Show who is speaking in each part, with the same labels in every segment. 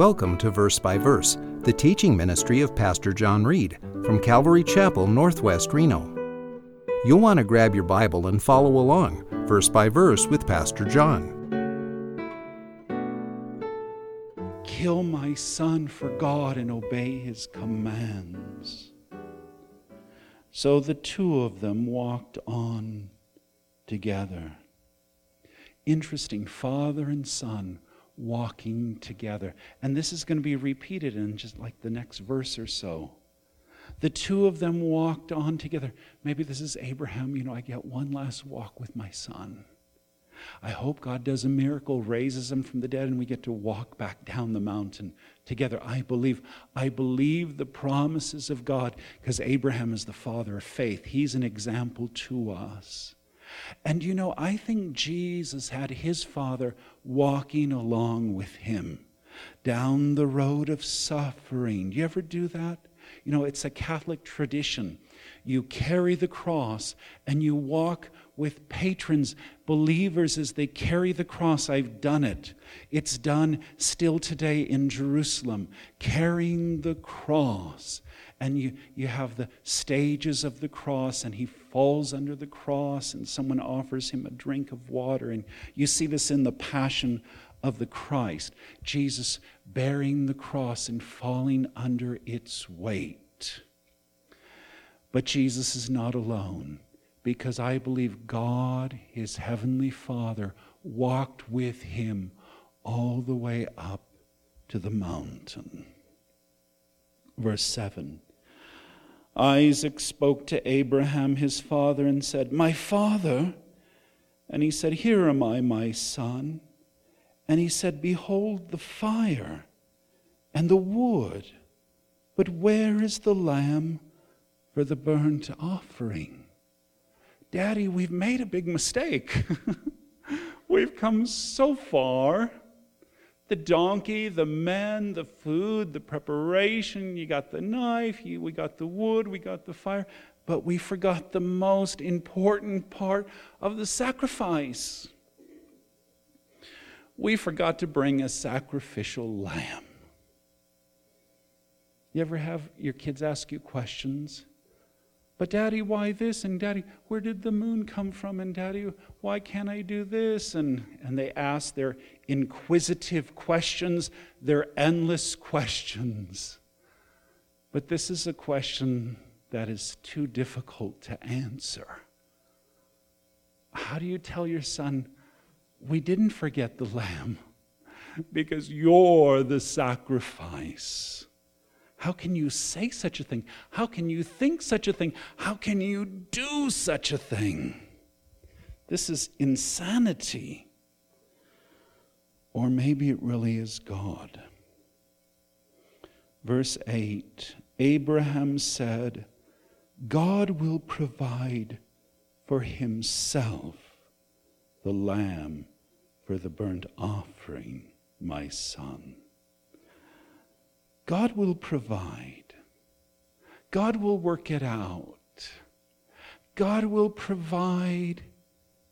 Speaker 1: Welcome to Verse by Verse, the teaching ministry of Pastor John Reed from Calvary Chapel, Northwest Reno. You'll want to grab your Bible and follow along, verse by verse, with Pastor John.
Speaker 2: Kill my son for God and obey his commands. So the two of them walked on together. Interesting, father and son walking together. And this is going to be repeated in just like the next verse or so. The two of them walked on together. Maybe this is Abraham. You know, I get one last walk with my son. I hope God does a miracle, raises him from the dead, and we get to walk back down the mountain together. I believe. I believe the promises of God because Abraham is the father of faith. He's an example to us. And you know, I think Jesus had his Father walking along with him down the road of suffering. Do you ever do that? You know, it's a Catholic tradition. You carry the cross and you walk with patrons, believers, as they carry the cross. I've done it. It's done still today in Jerusalem, carrying the cross and you, you have the stages of the cross, and he falls under the cross, and someone offers him a drink of water. And you see this in the passion of the Christ Jesus bearing the cross and falling under its weight. But Jesus is not alone because I believe God, his heavenly Father, walked with him all the way up to the mountain. Verse 7 Isaac spoke to Abraham, his father, and said, My father. And he said, Here am I, my son. And he said, Behold the fire and the wood, but where is the lamb for the burnt offering? Daddy, we've made a big mistake. we've come so far the donkey, the men, the food, the preparation. You got the knife, you, we got the wood, we got the fire. But we forgot the most important part of the sacrifice. We forgot to bring a sacrificial lamb. You ever have your kids ask you questions? But, Daddy, why this? And, Daddy, where did the moon come from? And, Daddy, why can't I do this? And, and they ask their inquisitive questions, their endless questions. But this is a question that is too difficult to answer. How do you tell your son, we didn't forget the lamb because you're the sacrifice? How can you say such a thing? How can you think such a thing? How can you do such a thing? This is insanity. Or maybe it really is God. Verse 8 Abraham said, God will provide for himself the lamb for the burnt offering, my son. God will provide. God will work it out. God will provide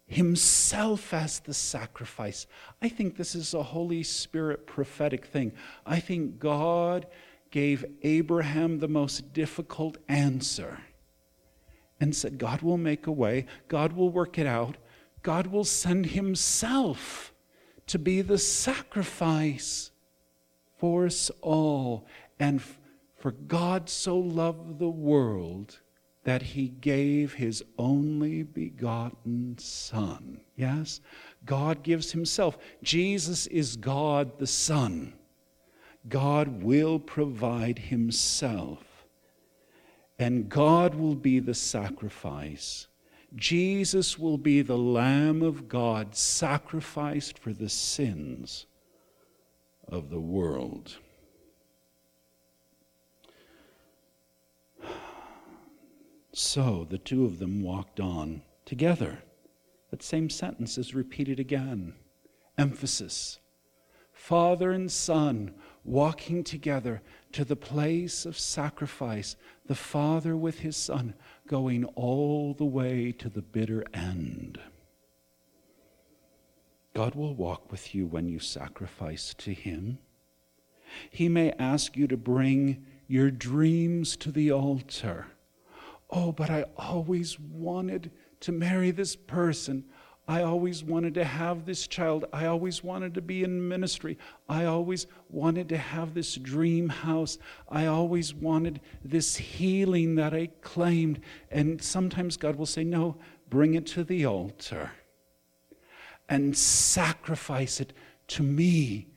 Speaker 2: Himself as the sacrifice. I think this is a Holy Spirit prophetic thing. I think God gave Abraham the most difficult answer and said, God will make a way, God will work it out, God will send Himself to be the sacrifice for us all. And for God so loved the world that he gave his only begotten Son. Yes? God gives himself. Jesus is God the Son. God will provide himself. And God will be the sacrifice. Jesus will be the Lamb of God sacrificed for the sins of the world. So the two of them walked on together. That same sentence is repeated again. Emphasis. Father and son walking together to the place of sacrifice, the father with his son going all the way to the bitter end. God will walk with you when you sacrifice to Him. He may ask you to bring your dreams to the altar. Oh, but I always wanted to marry this person. I always wanted to have this child. I always wanted to be in ministry. I always wanted to have this dream house. I always wanted this healing that I claimed. And sometimes God will say, No, bring it to the altar and sacrifice it to me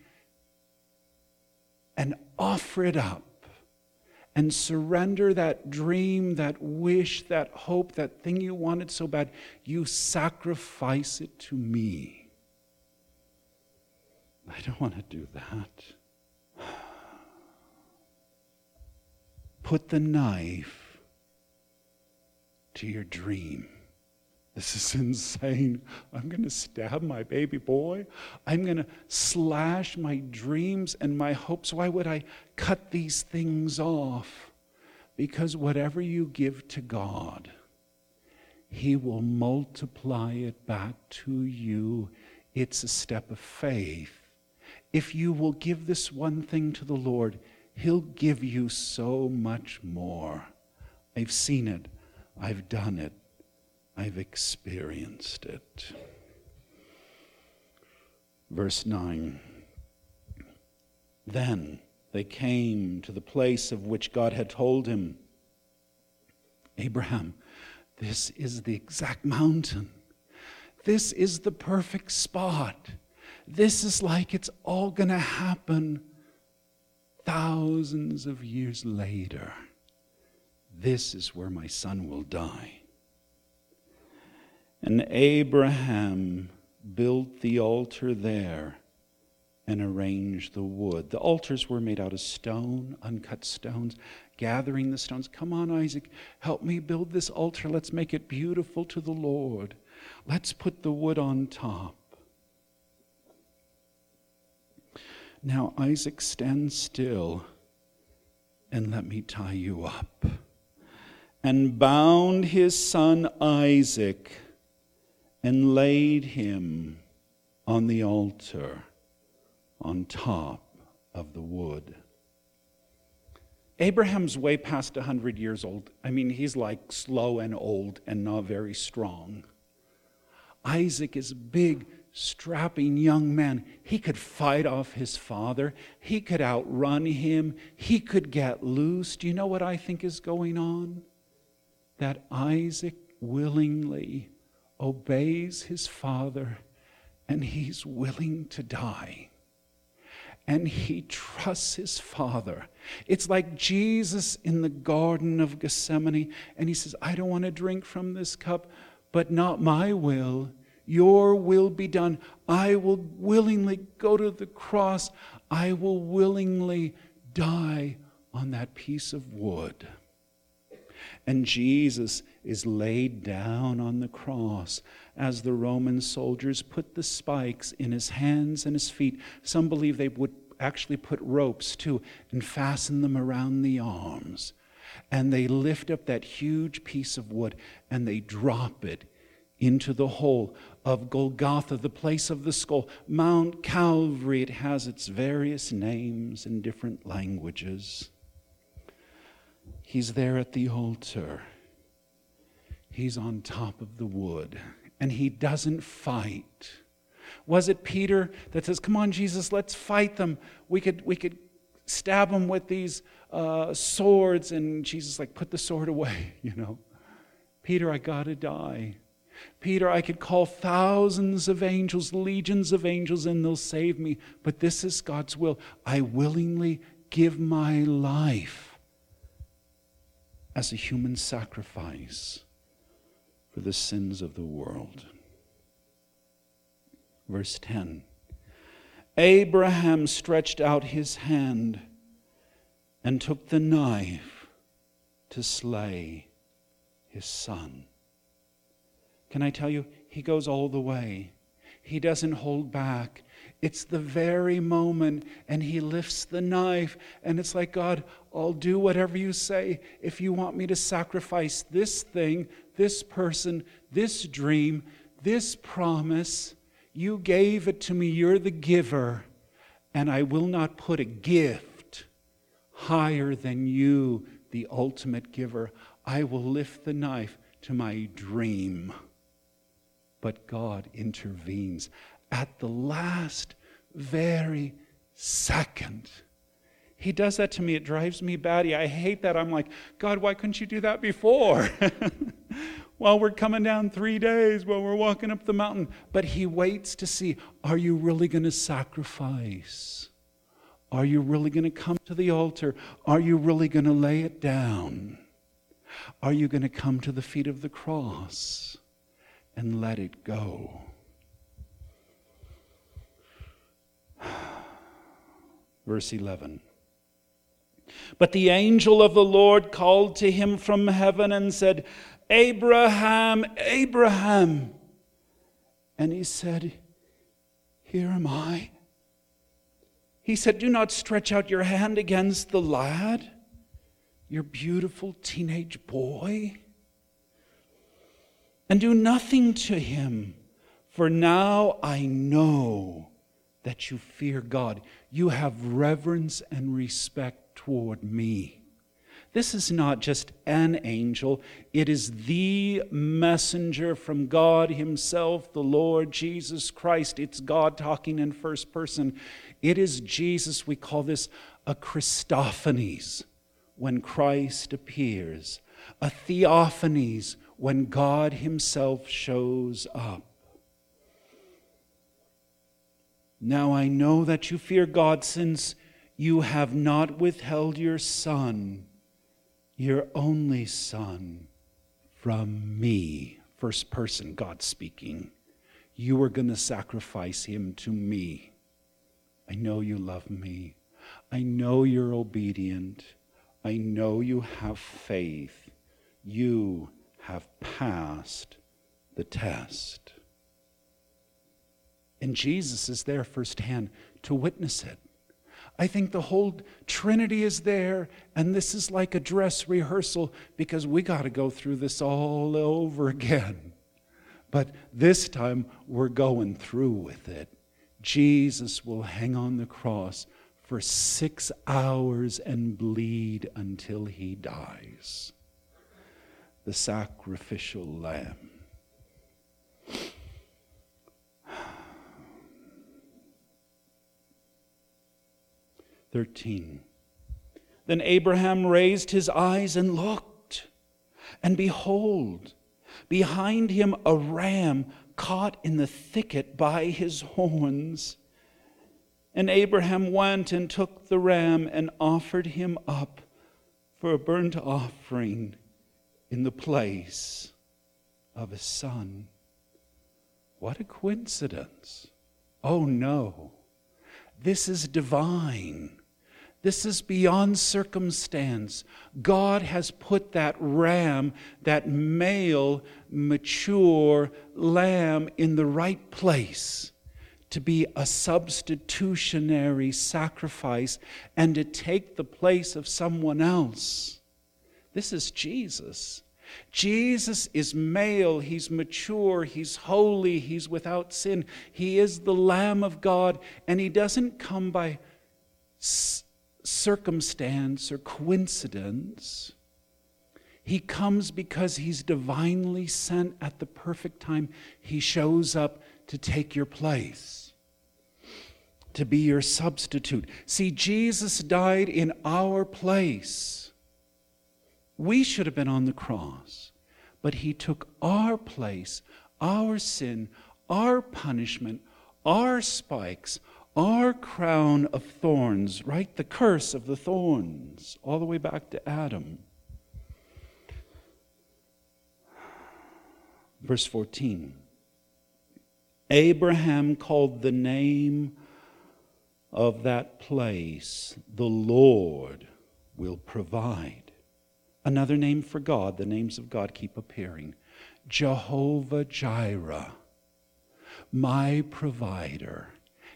Speaker 2: and offer it up and surrender that dream, that wish, that hope, that thing you wanted so bad, you sacrifice it to me. I don't want to do that. Put the knife to your dream. This is insane. I'm going to stab my baby boy. I'm going to slash my dreams and my hopes. Why would I cut these things off? Because whatever you give to God, He will multiply it back to you. It's a step of faith. If you will give this one thing to the Lord, He'll give you so much more. I've seen it, I've done it. I've experienced it. Verse 9 Then they came to the place of which God had told him Abraham, this is the exact mountain. This is the perfect spot. This is like it's all going to happen thousands of years later. This is where my son will die. And Abraham built the altar there and arranged the wood. The altars were made out of stone, uncut stones, gathering the stones. Come on, Isaac, help me build this altar. Let's make it beautiful to the Lord. Let's put the wood on top. Now, Isaac, stand still and let me tie you up. And bound his son Isaac and laid him on the altar on top of the wood. Abraham's way past 100 years old. I mean, he's like slow and old and not very strong. Isaac is a big, strapping young man. He could fight off his father, he could outrun him, he could get loose. Do you know what I think is going on? That Isaac willingly obeys his father and he's willing to die. And he trusts his father. It's like Jesus in the Garden of Gethsemane, and he says, I don't want to drink from this cup, but not my will. Your will be done. I will willingly go to the cross. I will willingly die on that piece of wood. And Jesus is laid down on the cross as the Roman soldiers put the spikes in his hands and his feet. Some believe they would actually put ropes too and fasten them around the arms. And they lift up that huge piece of wood and they drop it into the hole of Golgotha, the place of the skull. Mount Calvary, it has its various names in different languages. He's there at the altar. He's on top of the wood, and he doesn't fight. Was it Peter that says, Come on, Jesus, let's fight them? We could, we could stab them with these uh, swords. And Jesus, like, put the sword away, you know. Peter, I gotta die. Peter, I could call thousands of angels, legions of angels, and they'll save me. But this is God's will. I willingly give my life as a human sacrifice for the sins of the world. Verse 10 Abraham stretched out his hand and took the knife to slay his son. Can I tell you, he goes all the way. He doesn't hold back. It's the very moment, and he lifts the knife, and it's like, God, I'll do whatever you say. If you want me to sacrifice this thing, this person, this dream, this promise, you gave it to me. You're the giver, and I will not put a gift higher than you, the ultimate giver. I will lift the knife to my dream. But God intervenes at the last, very second. He does that to me. It drives me batty. I hate that. I'm like, God, why couldn't you do that before? while we're coming down three days, while we're walking up the mountain. But He waits to see are you really going to sacrifice? Are you really going to come to the altar? Are you really going to lay it down? Are you going to come to the feet of the cross and let it go? Verse 11. But the angel of the Lord called to him from heaven and said, Abraham, Abraham. And he said, Here am I. He said, Do not stretch out your hand against the lad, your beautiful teenage boy, and do nothing to him, for now I know that you fear God. You have reverence and respect toward me. This is not just an angel, it is the messenger from God Himself, the Lord Jesus Christ. It's God talking in first person. It is Jesus. We call this a Christophanies when Christ appears, a theophanies when God Himself shows up. Now I know that you fear God since you have not withheld your Son your only son from me. First person, God speaking. You are going to sacrifice him to me. I know you love me. I know you're obedient. I know you have faith. You have passed the test. And Jesus is there firsthand to witness it. I think the whole Trinity is there, and this is like a dress rehearsal because we got to go through this all over again. But this time we're going through with it. Jesus will hang on the cross for six hours and bleed until he dies. The sacrificial lamb. 13. Then Abraham raised his eyes and looked, and behold, behind him a ram caught in the thicket by his horns. And Abraham went and took the ram and offered him up for a burnt offering in the place of his son. What a coincidence! Oh no, this is divine. This is beyond circumstance. God has put that ram, that male, mature lamb, in the right place to be a substitutionary sacrifice and to take the place of someone else. This is Jesus. Jesus is male, he's mature, he's holy, he's without sin. He is the Lamb of God, and he doesn't come by circumstance or coincidence. He comes because he's divinely sent at the perfect time. He shows up to take your place, to be your substitute. See, Jesus died in our place. We should have been on the cross, but he took our place, our sin, our punishment, our spikes, our crown of thorns, right? The curse of the thorns, all the way back to Adam. Verse 14 Abraham called the name of that place, the Lord will provide. Another name for God, the names of God keep appearing Jehovah Jireh, my provider.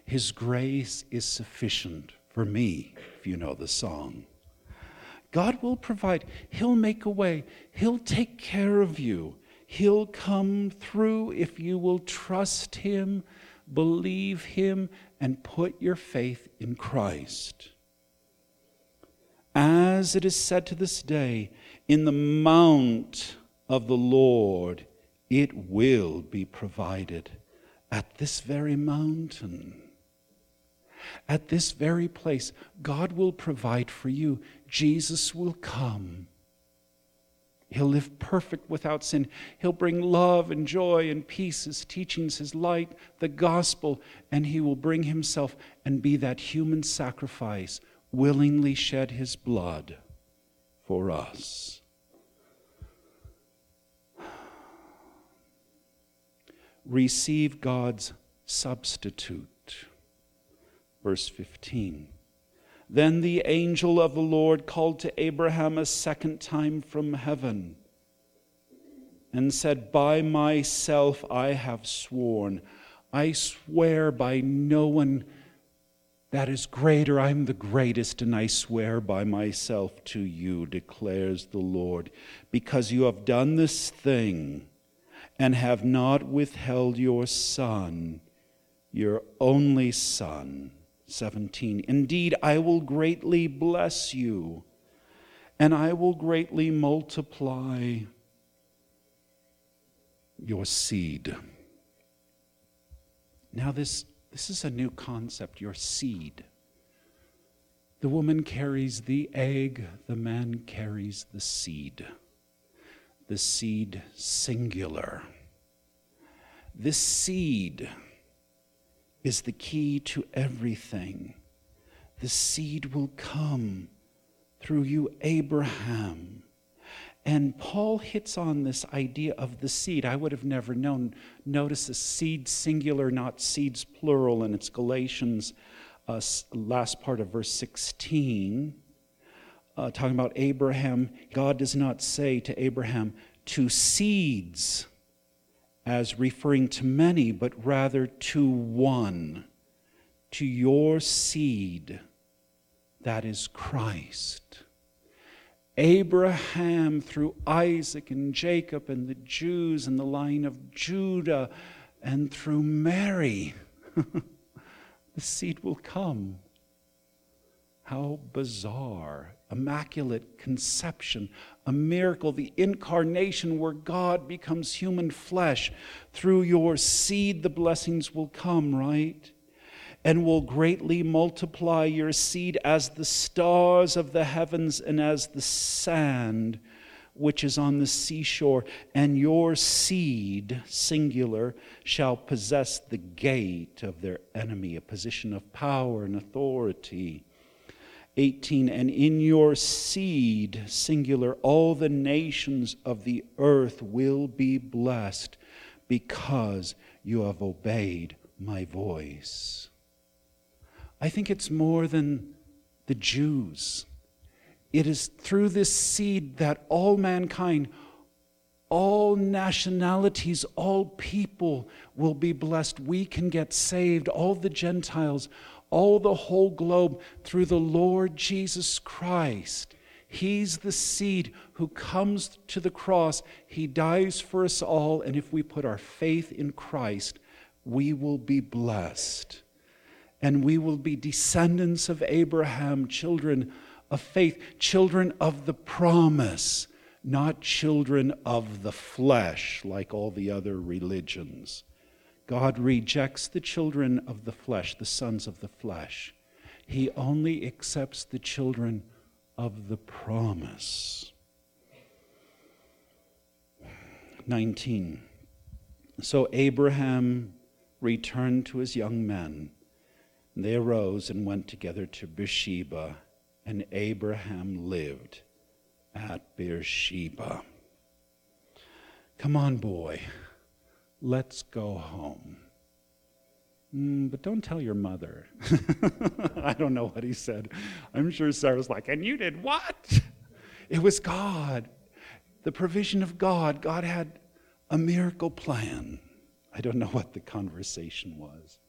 Speaker 2: His grace is sufficient for me, if you know the song. God will provide. He'll make a way. He'll take care of you. He'll come through if you will trust Him, believe Him, and put your faith in Christ. As it is said to this day, in the mount of the Lord it will be provided at this very mountain. At this very place, God will provide for you. Jesus will come. He'll live perfect without sin. He'll bring love and joy and peace, his teachings, his light, the gospel, and he will bring himself and be that human sacrifice, willingly shed his blood for us. Receive God's substitute. Verse 15. Then the angel of the Lord called to Abraham a second time from heaven and said, By myself I have sworn. I swear by no one that is greater. I'm the greatest, and I swear by myself to you, declares the Lord, because you have done this thing and have not withheld your son, your only son 17. Indeed, I will greatly bless you, and I will greatly multiply your seed. Now, this, this is a new concept your seed. The woman carries the egg, the man carries the seed. The seed singular. This seed is the key to everything. The seed will come through you, Abraham. And Paul hits on this idea of the seed. I would have never known. Notice the seed singular, not seeds plural, and it's Galatians, uh, last part of verse 16, uh, talking about Abraham. God does not say to Abraham, to seeds as referring to many, but rather to one, to your seed, that is Christ. Abraham, through Isaac and Jacob and the Jews and the line of Judah, and through Mary, the seed will come. How bizarre immaculate conception, a miracle, the incarnation where God becomes human flesh. Through your seed, the blessings will come, right? And will greatly multiply your seed as the stars of the heavens and as the sand which is on the seashore, and your seed, singular, shall possess the gate of their enemy, a position of power and authority. 18 and in your seed singular all the nations of the earth will be blessed because you have obeyed my voice i think it's more than the jews it is through this seed that all mankind all nationalities, all people will be blessed. We can get saved. All the Gentiles, all the whole globe through the Lord Jesus Christ. He's the seed who comes to the cross. He dies for us all. And if we put our faith in Christ, we will be blessed. And we will be descendants of Abraham, children of faith, children of the promise, not children of the flesh like all the other religions. God rejects the children of the flesh, the sons of the flesh. He only accepts the children of the promise. 19. So Abraham returned to his young men. And They arose and went together to Beersheba, and Abraham lived at Beersheba. Come on, boy. Let's go home. Mm, but don't tell your mother. I don't know what he said. I'm sure Sarah's like, and you did what? It was God, the provision of God. God had a miracle plan. I don't know what the conversation was.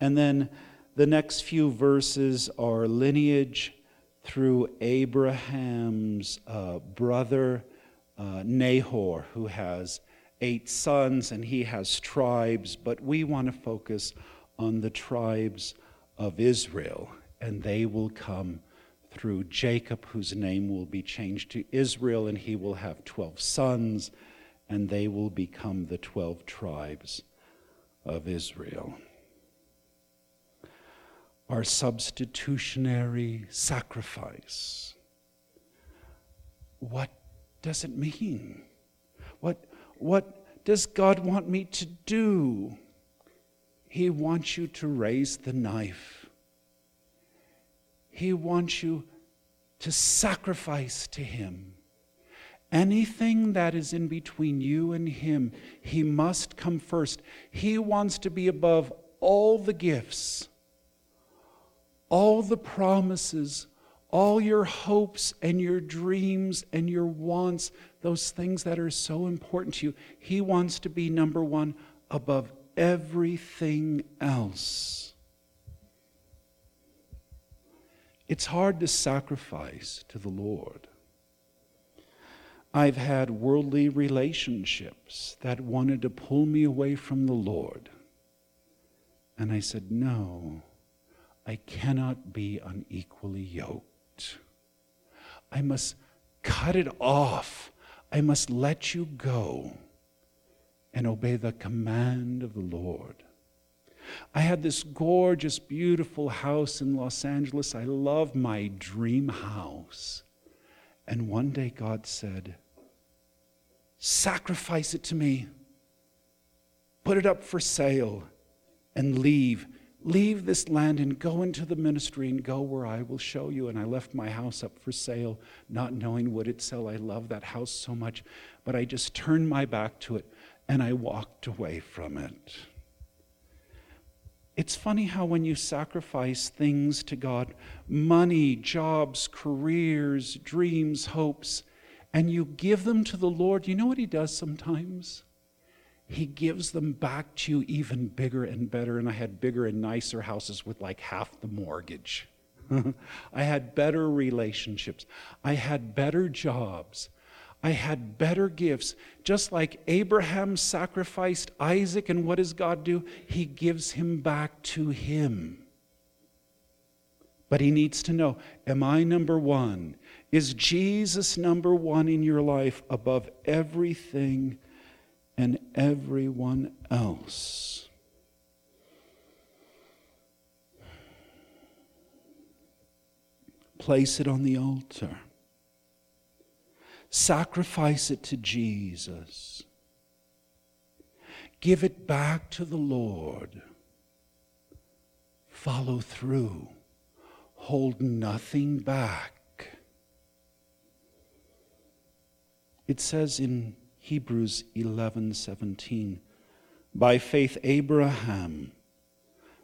Speaker 2: And then the next few verses are lineage through Abraham's uh, brother uh, Nahor, who has eight sons and he has tribes, but we want to focus on the tribes of Israel, and they will come through Jacob, whose name will be changed to Israel, and he will have 12 sons, and they will become the 12 tribes of Israel. Our substitutionary sacrifice. What does it mean? What, does God want me to do? He wants you to raise the knife. He wants you to sacrifice to Him. Anything that is in between you and Him, He must come first. He wants to be above all the gifts, all the promises, all your hopes and your dreams and your wants, those things that are so important to you. He wants to be number one above everything else. It's hard to sacrifice to the Lord. I've had worldly relationships that wanted to pull me away from the Lord. And I said, No, I cannot be unequally yoked. I must cut it off. I must let you go and obey the command of the Lord. I had this gorgeous, beautiful house in Los Angeles. I love my dream house. And one day God said, Sacrifice it to me, put it up for sale, and leave. Leave this land and go into the ministry and go where I will show you. And I left my house up for sale, not knowing would it sell. I love that house so much, but I just turned my back to it and I walked away from it. It's funny how when you sacrifice things to God money, jobs, careers, dreams, hopes and you give them to the Lord, you know what He does sometimes? He gives them back to you even bigger and better. And I had bigger and nicer houses with like half the mortgage. I had better relationships. I had better jobs. I had better gifts. Just like Abraham sacrificed Isaac, and what does God do? He gives him back to him. But he needs to know Am I number one? Is Jesus number one in your life above everything and everyone else? Place it on the altar. Sacrifice it to Jesus. Give it back to the Lord. Follow through. Hold nothing back. It says in Hebrews 11:17, by faith Abraham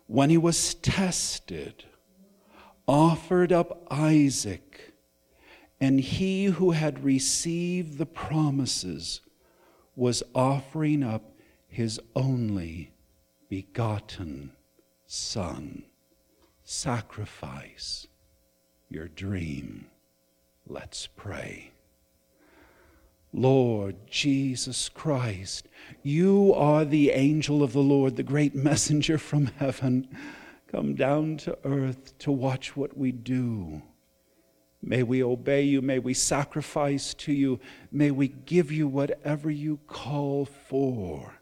Speaker 2: when he was tested offered up Isaac and he who had received the promises was offering up his only begotten Son. Sacrifice your dream. Let's pray. Lord Jesus Christ, you are the angel of the Lord, the great messenger from heaven, come down to earth to watch what we do. May we obey you. May we sacrifice to you. May we give you whatever you call for.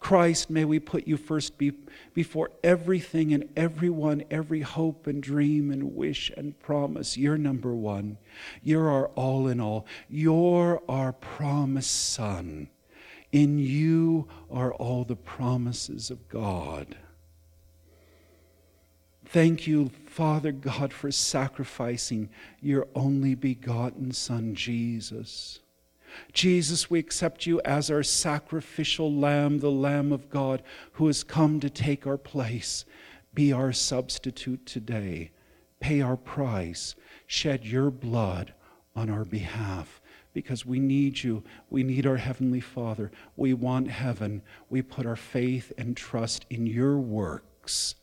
Speaker 2: Christ, may we put you first be, before everything and everyone, every hope and dream and wish and promise. You're number one. You're our all in all. You're our promised Son. In you are all the promises of God. Thank you, Father God, for sacrificing your only begotten Son, Jesus. Jesus, we accept you as our sacrificial lamb, the Lamb of God, who has come to take our place. Be our substitute today. Pay our price. Shed your blood on our behalf because we need you. We need our Heavenly Father. We want heaven. We put our faith and trust in your works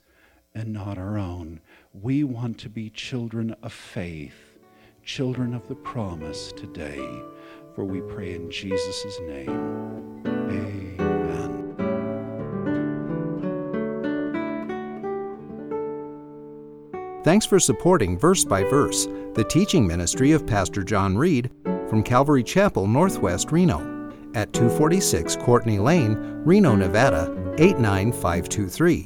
Speaker 2: and not our own. We want to be children of faith, children of the promise today. For we pray in Jesus' name. Amen.
Speaker 1: Thanks for supporting Verse by Verse, the teaching ministry of Pastor John Reed from Calvary Chapel, Northwest Reno, at 246 Courtney Lane, Reno, Nevada 89523.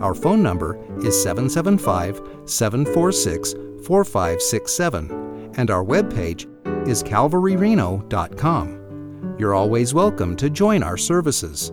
Speaker 1: Our phone number is 775 746 4567, and our webpage is calvaryreno.com. You're always welcome to join our services.